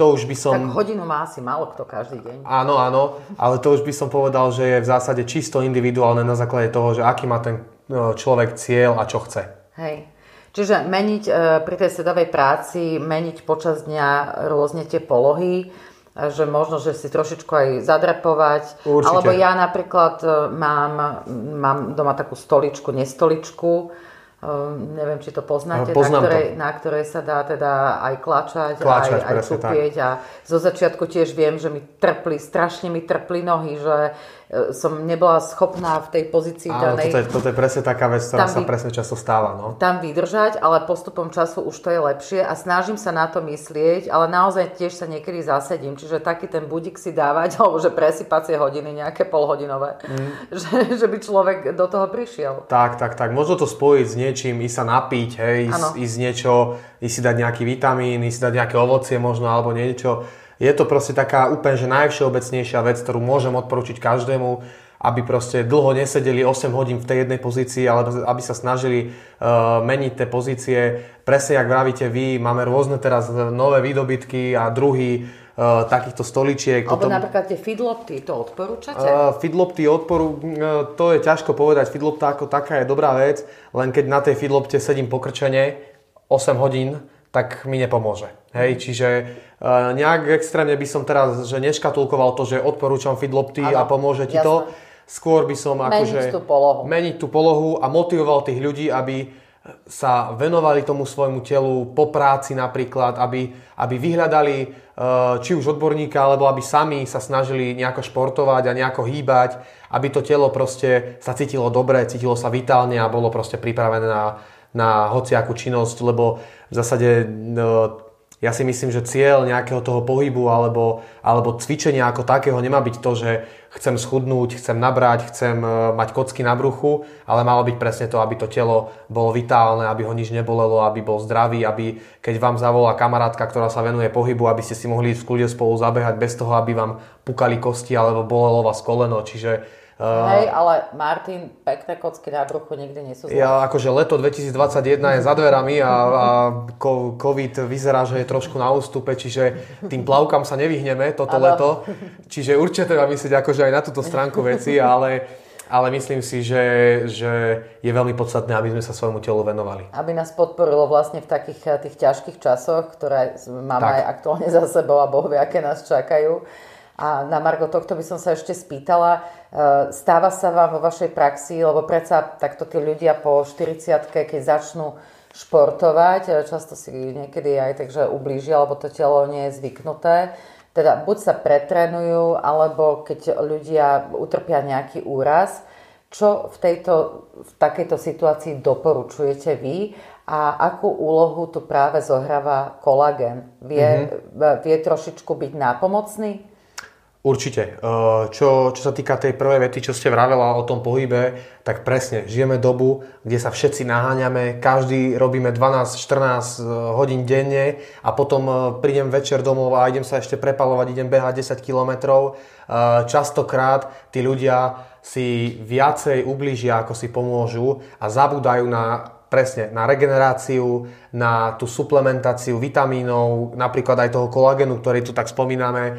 to už by som... Tak hodinu má asi málo kto každý deň. Áno, áno, ale to už by som povedal, že je v zásade čisto individuálne na základe toho, že aký má ten e, človek cieľ a čo chce. Hej. Čiže meniť e, pri tej sedavej práci, meniť počas dňa rôzne tie polohy, e, že možno, že si trošičku aj zadrepovať. Určite. Alebo ja napríklad mám, mám doma takú stoličku, nestoličku, neviem, či to poznáte, na ktorej, to. na ktorej sa dá teda aj klačať, klačať aj, aj tupieť. A zo začiatku tiež viem, že mi trpli, strašne mi trpli nohy, že E, som nebola schopná v tej pozícii Áno, danej... Toto je, toto je presne taká vec, ktorá sa vy, presne často stáva. No. Tam vydržať, ale postupom času už to je lepšie a snažím sa na to myslieť, ale naozaj tiež sa niekedy zasedím. Čiže taký ten budík si dávať, <laughs> alebo že presypacie hodiny, nejaké polhodinové, mm. <laughs> že, že by človek do toho prišiel. Tak, tak, tak. Možno to spojiť s niečím, ísť sa napiť, hej, ísť, ísť niečo, ísť si dať nejaký vitamín, ísť si dať nejaké ovocie možno, alebo niečo. Je to proste taká úplne že najvšeobecnejšia vec, ktorú môžem odporučiť každému aby proste dlho nesedeli 8 hodín v tej jednej pozícii, ale aby sa snažili uh, meniť tie pozície. Presne, jak vravíte vy, máme rôzne teraz nové výdobytky a druhy uh, takýchto stoličiek. Alebo Potom, napríklad tie feedlopty, to odporúčate? Uh, feedlopty odporu, uh, to je ťažko povedať. Feedlopta ako taká je dobrá vec, len keď na tej feedlopte sedím pokrčene 8 hodín, tak mi nepomôže. Hej, čiže uh, nejak extrémne by som teraz, že neškatulkoval to, že odporúčam feedlopty a pomôže ti jasné. to Skôr by som akože... Meniť tú polohu. Meniť tú polohu a motivoval tých ľudí, aby sa venovali tomu svojmu telu po práci napríklad, aby, aby vyhľadali e, či už odborníka, alebo aby sami sa snažili nejako športovať a nejako hýbať, aby to telo proste sa cítilo dobre, cítilo sa vitálne a bolo proste pripravené na, na hociakú činnosť, lebo v zásade e, ja si myslím, že cieľ nejakého toho pohybu alebo, alebo cvičenia ako takého nemá byť to, že chcem schudnúť, chcem nabrať, chcem e, mať kocky na bruchu, ale malo byť presne to, aby to telo bolo vitálne, aby ho nič nebolelo, aby bol zdravý, aby keď vám zavolá kamarátka, ktorá sa venuje pohybu, aby ste si mohli v kľude spolu zabehať bez toho, aby vám pukali kosti alebo bolelo vás koleno. Čiže Hej, ale Martin, pekné kocky na bruchu nikdy nie sú zlé. Ja, akože leto 2021 je za dverami a, a COVID vyzerá, že je trošku na ústupe, čiže tým plavkám sa nevyhneme toto ano. leto. Čiže určite treba myslieť akože aj na túto stránku veci, ale ale myslím si, že, že je veľmi podstatné, aby sme sa svojmu telu venovali. Aby nás podporilo vlastne v takých tých ťažkých časoch, ktoré máme tak. aj aktuálne za sebou a boh vie, aké nás čakajú. A na Margo tohto by som sa ešte spýtala, stáva sa vám vo vašej praxi, lebo predsa takto tí ľudia po 40 keď začnú športovať, e, často si niekedy aj takže ublížia, lebo to telo nie je zvyknuté. Teda buď sa pretrenujú, alebo keď ľudia utrpia nejaký úraz. Čo v, tejto, v takejto situácii doporučujete vy a akú úlohu tu práve zohráva kolagen? Vie, mm-hmm. vie trošičku byť nápomocný? Určite. Eh, čo, čo sa týka tej prvej vety, čo ste vravela o tom pohybe, tak presne, žijeme dobu, kde sa všetci naháňame, každý robíme 12-14 eh, hodín denne a potom eh, prídem večer domov a idem sa ešte prepalovať, idem behať 10 kilometrov. Častokrát tí ľudia si viacej ublížia, ako si pomôžu a zabúdajú na presne na regeneráciu, na tú suplementáciu vitamínov, napríklad aj toho kolagenu, ktorý tu tak spomíname, e,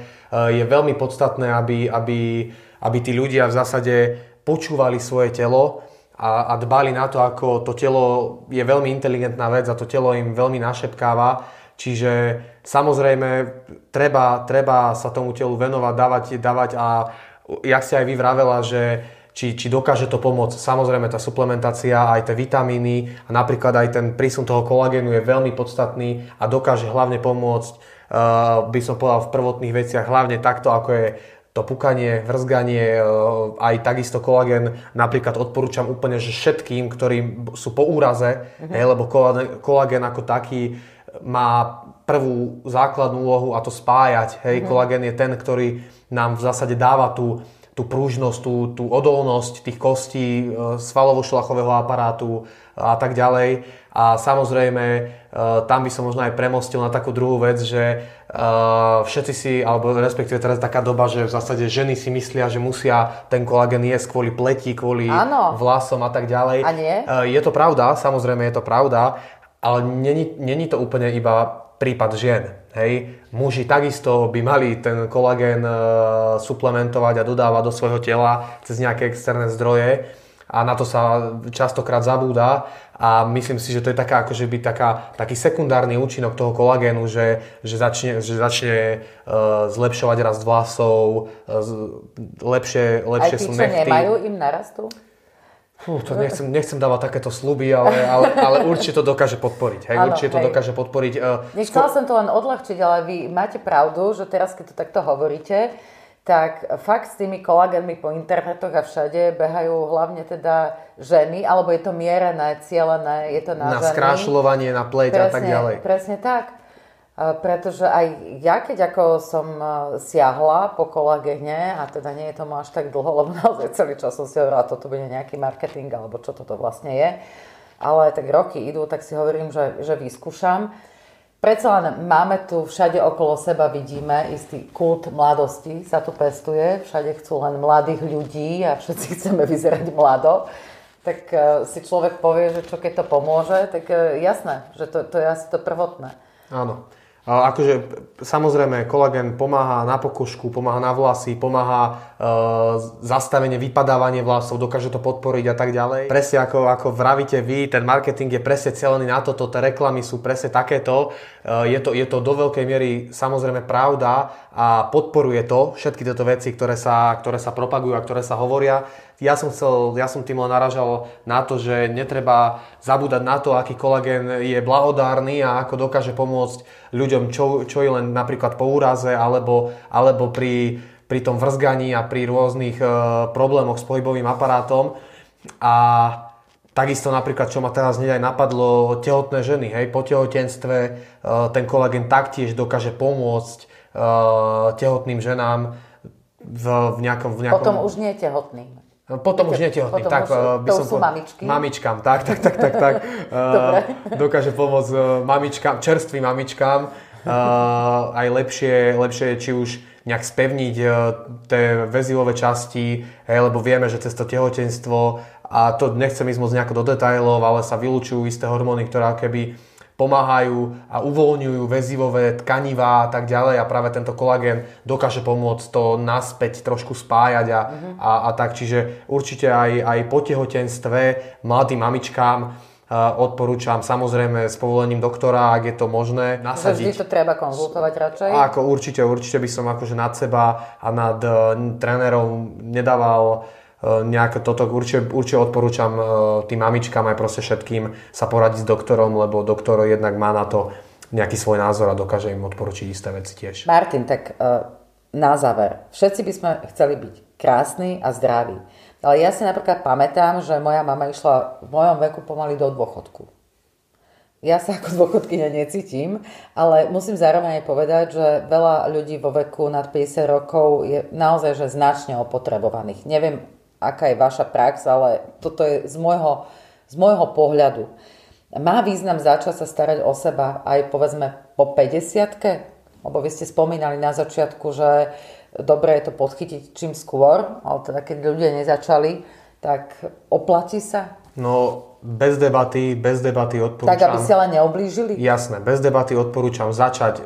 je veľmi podstatné, aby, aby, aby tí ľudia v zásade počúvali svoje telo a, a dbali na to, ako to telo je veľmi inteligentná vec a to telo im veľmi našepkáva. Čiže samozrejme treba, treba sa tomu telu venovať, dávať, dávať a jak si aj vy vravela, že či, či dokáže to pomôcť. Samozrejme tá suplementácia, aj tie vitamíny a napríklad aj ten prísun toho kolagénu je veľmi podstatný a dokáže hlavne pomôcť, uh, by som povedal v prvotných veciach, hlavne takto ako je to pukanie, vrzganie, uh, aj takisto kolagén napríklad odporúčam úplne, že všetkým, ktorí sú po úraze, uh-huh. hej, lebo kolagén ako taký má prvú základnú úlohu a to spájať. Hej, uh-huh. kolagén je ten, ktorý nám v zásade dáva tú tú prúžnosť, tú, tú odolnosť tých kostí, e, svalovo-šlachového aparátu a tak ďalej. A samozrejme, e, tam by som možno aj premostil na takú druhú vec, že e, všetci si, alebo respektíve teraz taká doba, že v zásade ženy si myslia, že musia ten kolagen jesť kvôli pleti, kvôli ano. vlasom a tak ďalej. A nie? Je to pravda, samozrejme je to pravda, ale není, není to úplne iba prípad žien. Hej. Muži takisto by mali ten kolagén e, suplementovať a dodávať do svojho tela cez nejaké externé zdroje a na to sa častokrát zabúda a myslím si, že to je taká, akože by taká, taký sekundárny účinok toho kolagénu, že, že začne, že začne uh, zlepšovať rast vlasov, uh, lepšie, lepšie Aj tí, sú nechty. nemajú, im narastú? Fú, to nechcem, nechcem dávať takéto sluby, ale, ale, ale určite to dokáže podporiť. Hej, ano, určite hej. to dokáže podporiť. Uh, Nechcela skôr... som to len odľahčiť, ale vy máte pravdu, že teraz, keď to takto hovoríte, tak fakt s tými kolagénmi po internetoch a všade behajú hlavne teda ženy, alebo je to mierené, cielené, je to na, na ženy. skrášľovanie, na pleť presne, a tak ďalej. Presne tak. Pretože aj ja, keď ako som e, siahla po kolagene, a teda nie je tomu až tak dlho, lebo <laughs> naozaj celý čas som si hovorila, toto bude nejaký marketing, alebo čo toto vlastne je, ale tak roky idú, tak si hovorím, že, že vyskúšam, Predsa len máme tu všade okolo seba, vidíme, istý kult mladosti sa tu pestuje. Všade chcú len mladých ľudí a všetci <laughs> chceme vyzerať mlado. Tak uh, si človek povie, že čo keď to pomôže, tak jasné, že to, to je asi to prvotné. Áno. Akože samozrejme kolagen pomáha na pokožku, pomáha na vlasy, pomáha zastavenie, vypadávanie vlasov, dokáže to podporiť a tak ďalej. Presne ako, ako vravíte vy, ten marketing je presne celený na toto, tie reklamy sú presne takéto. E, je, to, je to do veľkej miery samozrejme pravda a podporuje to všetky tieto veci, ktoré sa, ktoré sa propagujú a ktoré sa hovoria ja som, chcel, ja som tým len naražal na to, že netreba zabúdať na to, aký kolagén je blahodárny a ako dokáže pomôcť ľuďom, čo, čo je len napríklad po úraze alebo, alebo pri, pri tom vrzganí a pri rôznych e, problémoch s pohybovým aparátom. A Takisto napríklad, čo ma teraz hneď aj napadlo, tehotné ženy, hej, po tehotenstve e, ten kolagén taktiež dokáže pomôcť e, tehotným ženám v, v nejakom... V nejakom... Potom už nie tehotným. No, potom už netehotný, tak už, eh, by som sú po... mamičky. Mamičkám, tak, tak, tak, tak, tak. <laughs> uh, dokáže pomôcť uh, mamičkám, čerstvým mamičkám uh, aj lepšie, lepšie či už nejak spevniť tie väzivové časti, hej, lebo vieme, že cez to tehotenstvo a to nechcem ísť moc nejako do detailov, ale sa vylúčujú isté hormóny, ktoré keby pomáhajú a uvoľňujú väzivové tkanivá a tak ďalej a práve tento kolagén dokáže pomôcť to naspäť trošku spájať a, uh-huh. a, a tak. Čiže určite aj, aj po tehotenstve mladým mamičkám odporúčam samozrejme s povolením doktora, ak je to možné, nasadiť. Vždy to treba konzultovať radšej? Ako určite, určite by som akože nad seba a nad uh, trénerom nedával E, nejak toto určite, určite odporúčam e, tým mamičkám aj proste všetkým sa poradiť s doktorom, lebo doktor jednak má na to nejaký svoj názor a dokáže im odporučiť isté veci tiež. Martin, tak e, na záver. Všetci by sme chceli byť krásni a zdraví. Ale ja si napríklad pamätám, že moja mama išla v mojom veku pomaly do dôchodku. Ja sa ako dôchodkynia necítim, ale musím zároveň aj povedať, že veľa ľudí vo veku nad 50 rokov je naozaj že značne opotrebovaných. Neviem, aká je vaša prax, ale toto je z môjho, z môjho pohľadu. Má význam začať sa starať o seba aj povedzme po 50 Lebo vy ste spomínali na začiatku, že dobre je to podchytiť čím skôr, ale teda keď ľudia nezačali, tak oplatí sa? No, bez debaty, bez debaty odporúčam... Tak, aby si ale neoblížili? Jasné, bez debaty odporúčam začať.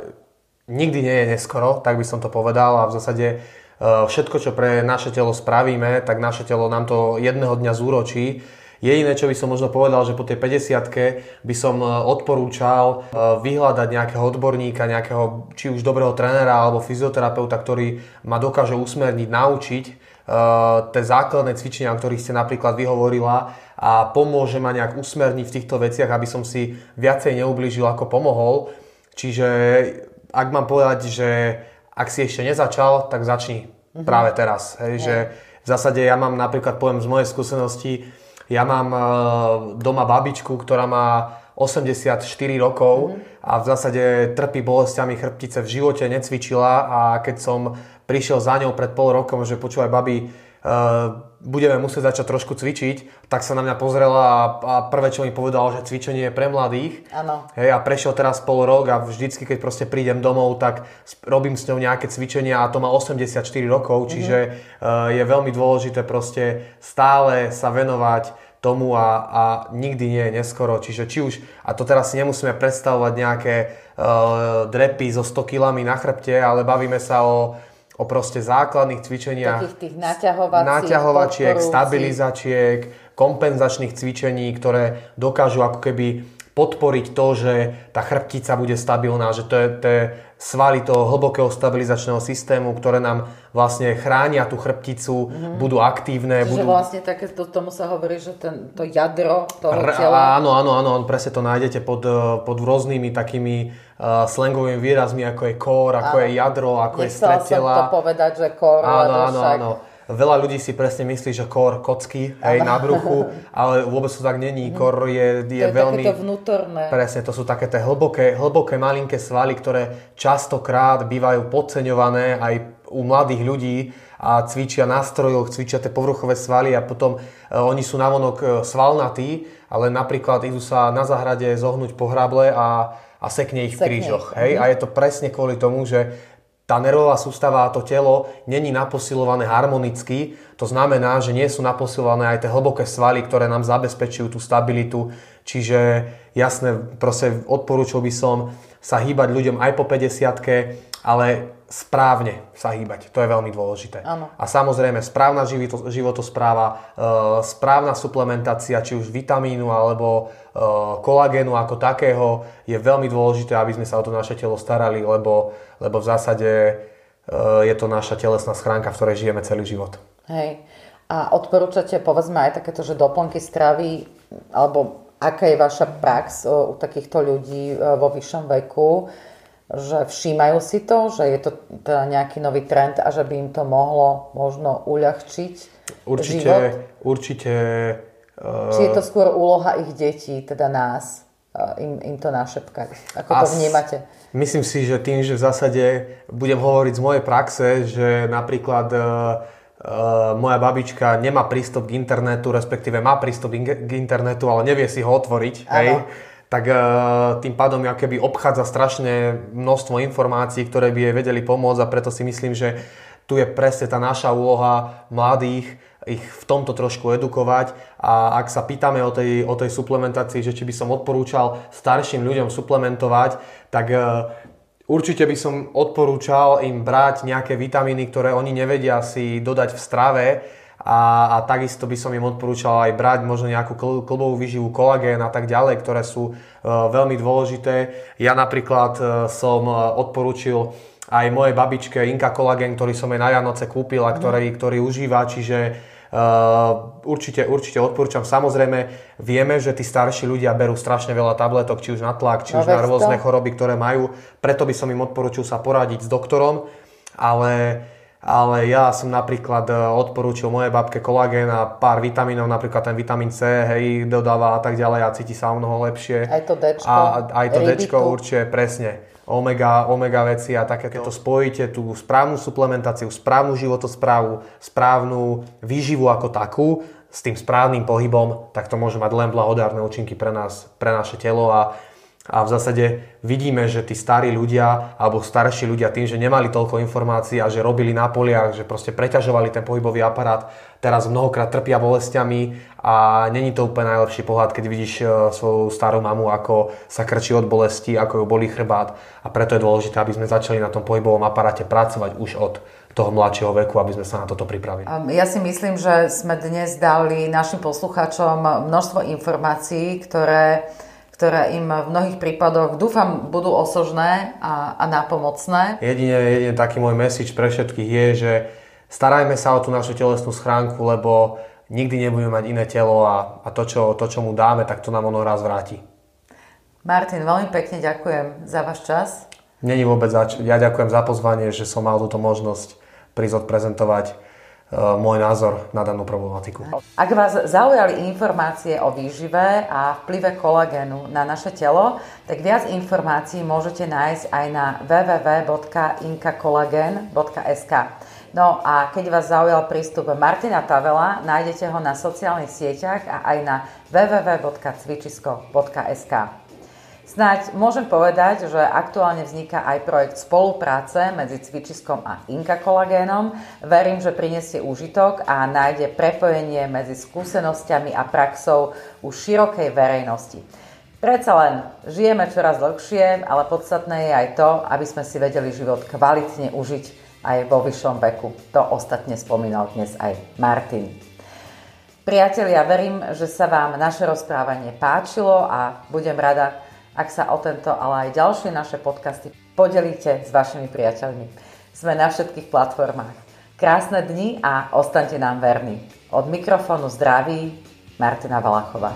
Nikdy nie je neskoro, tak by som to povedal a v zásade Eh, všetko, čo pre naše telo spravíme, tak naše telo nám to jedného dňa zúročí. Jediné, čo by som možno povedal, že po tej 50 by som eh, odporúčal eh, vyhľadať nejakého odborníka, nejakého či už dobrého trénera alebo fyzioterapeuta, ktorý ma dokáže usmerniť, naučiť tie základné cvičenia, o ktorých ste napríklad vyhovorila a pomôže ma nejak usmerniť v týchto veciach, aby som si viacej neublížil ako pomohol. Čiže ak mám povedať, že ak si ešte nezačal, tak začni uh-huh. práve teraz. Hej, že v zásade ja mám napríklad, poviem z mojej skúsenosti, ja mám uh, doma babičku, ktorá má 84 rokov uh-huh. a v zásade trpí bolestiami chrbtice, v živote necvičila a keď som prišiel za ňou pred pol rokom, že počúvaj babi, uh, budeme musieť začať trošku cvičiť, tak sa na mňa pozrela a, a prvé, čo mi povedal, že cvičenie je pre mladých. Áno. Hej, a prešiel teraz pol rok a vždycky, keď proste prídem domov, tak robím s ňou nejaké cvičenia a to má 84 rokov, mm-hmm. čiže uh, je veľmi dôležité proste stále sa venovať tomu a, a nikdy nie je neskoro. Čiže či už, a to teraz si nemusíme predstavovať nejaké uh, drepy so 100 kilami na chrbte, ale bavíme sa o o proste základných cvičeniach. Takých tých naťahovačiek, stabilizačiek, kompenzačných cvičení, ktoré dokážu ako keby podporiť to, že tá chrbtica bude stabilná, že to je, to je svaly toho hlbokého stabilizačného systému, ktoré nám vlastne chránia tú chrbticu, mm-hmm. budú aktívne. Čiže budú... vlastne také, to, tomu sa hovorí, že ten, to jadro toho tela... Áno, áno, áno, presne to nájdete pod, pod rôznymi takými uh, slangovými výrazmi, ako je core, ako áno. je jadro, ako Nechcela je stred tela. som to povedať, že core, áno, áno, však... áno. Veľa ľudí si presne myslí, že kor kocky hej, na bruchu, <laughs> ale vôbec to tak není. Mhm. Kor je, je to je veľmi... To vnútorné. Presne, to sú také tie hlboké, hlboké malinké svaly, ktoré častokrát bývajú podceňované aj u mladých ľudí a cvičia na strojoch, cvičia tie povrchové svaly a potom e, oni sú navonok e, svalnatí, ale napríklad idú sa na zahrade zohnúť po hrable a a sekne ich v Sekne krížoch. ich, Hej? mhm. A je to presne kvôli tomu, že tá nervová sústava a to telo není naposilované harmonicky, to znamená, že nie sú naposilované aj tie hlboké svaly, ktoré nám zabezpečujú tú stabilitu. Čiže jasné, proste odporúčil by som sa hýbať ľuďom aj po 50 ale správne sa hýbať. To je veľmi dôležité. Áno. A samozrejme správna životo, životospráva, e, správna suplementácia, či už vitamínu alebo e, kolagénu ako takého, je veľmi dôležité, aby sme sa o to naše telo starali, lebo, lebo v zásade e, je to naša telesná schránka, v ktorej žijeme celý život. Hej. A odporúčate, povedzme, aj takéto, že doplnky stravy, alebo aká je vaša prax u takýchto ľudí e, vo vyššom veku, že všímajú si to, že je to teda nejaký nový trend a že by im to mohlo možno uľahčiť Určite, život? určite Či je to skôr úloha ich detí, teda nás, e, im, im to našepkať? Ako to vnímate? Myslím si, že tým, že v zásade budem hovoriť z mojej praxe, že napríklad e, e, moja babička nemá prístup k internetu, respektíve má prístup k internetu, ale nevie si ho otvoriť, hej, Áno. tak e, tým pádom ako keby obchádza strašné množstvo informácií, ktoré by jej vedeli pomôcť a preto si myslím, že tu je presne tá naša úloha mladých, ich v tomto trošku edukovať a ak sa pýtame o tej, o tej suplementácii, že či by som odporúčal starším ľuďom suplementovať, tak e, určite by som odporúčal im brať nejaké vitamíny, ktoré oni nevedia si dodať v strave a, a takisto by som im odporúčal aj brať možno nejakú kl- klbovú výživu, kolagén a tak ďalej, ktoré sú e, veľmi dôležité. Ja napríklad e, som e, odporúčil aj mojej babičke Inka kolagén, ktorý som jej na Vianoce kúpil a ktorý, ktorý užíva, čiže určite, určite odporúčam. Samozrejme, vieme, že tí starší ľudia berú strašne veľa tabletok, či už na tlak, či No už na to. rôzne choroby, ktoré majú. Preto by som im odporúčil sa poradiť s doktorom, ale, ale ja som napríklad e, odporúčil mojej babke kolagén a pár vitamínov, napríklad ten vitamín C, hej, dodáva a tak ďalej a cíti sa o mnoho lepšie. Aj to Dčko, A aj to ryby Dčko určite, presne. Omega, omega veci a také, keď to spojíte, tú správnu suplementáciu, správnu životosprávu, správnu výživu ako takú, s tým správnym pohybom, tak to môže mať len blahodárne účinky pre nás, pre naše telo a, a v zásade vidíme, že tí starí ľudia alebo starší ľudia tým, že nemali toľko informácií a že robili na poliach, že proste preťažovali ten pohybový aparát, teraz mnohokrát trpia bolestiami a není to úplne najlepší pohľad, keď vidíš e, svoju starú mamu, ako sa krčí od bolesti, ako ju bolí chrbát a preto je dôležité, aby sme začali na tom pohybovom aparáte pracovať už od toho mladšieho veku, aby sme sa na toto pripravili. Ja si myslím, že sme dnes dali našim poslucháčom množstvo informácií, ktoré, ktoré im v mnohých prípadoch, dúfam, budú osožné a, a nápomocné. Jedine, jedine taký môj message pre všetkých je, že starajme sa o tú našu telesnú schránku, lebo nikdy nebudeme mať iné telo a, a to, čo, to, čo mu dáme, tak to nám ono raz vráti. Martin, veľmi pekne ďakujem za váš čas. Není vôbec zač- Ja ďakujem za pozvanie, že som mal túto možnosť prísť odprezentovať môj názor na danú problematiku. Ak vás zaujali informácie o výžive a vplyve kolagénu na naše telo, tak viac informácií môžete nájsť aj na www.inkakolagen.sk. No a keď vás zaujal prístup Martina Tavela, nájdete ho na sociálnych sieťach a aj na www.cvičisko.sk. Snáď môžem povedať, že aktuálne vzniká aj projekt spolupráce medzi Cvičiskom a Inka kolagénom. Verím, že prinesie úžitok a nájde prepojenie medzi skúsenosťami a praxou u širokej verejnosti. Predsa len žijeme čoraz dlhšie, ale podstatné je aj to, aby sme si vedeli život kvalitne užiť aj vo vyššom veku. To ostatne spomínal dnes aj Martin. Priatelia, verím, že sa vám naše rozprávanie páčilo a budem rada, ak sa o tento, ale aj ďalšie naše podcasty podelíte s vašimi priateľmi. Sme na všetkých platformách. Krásne dni a ostaňte nám verní. Od mikrofónu zdraví Martina Valachová.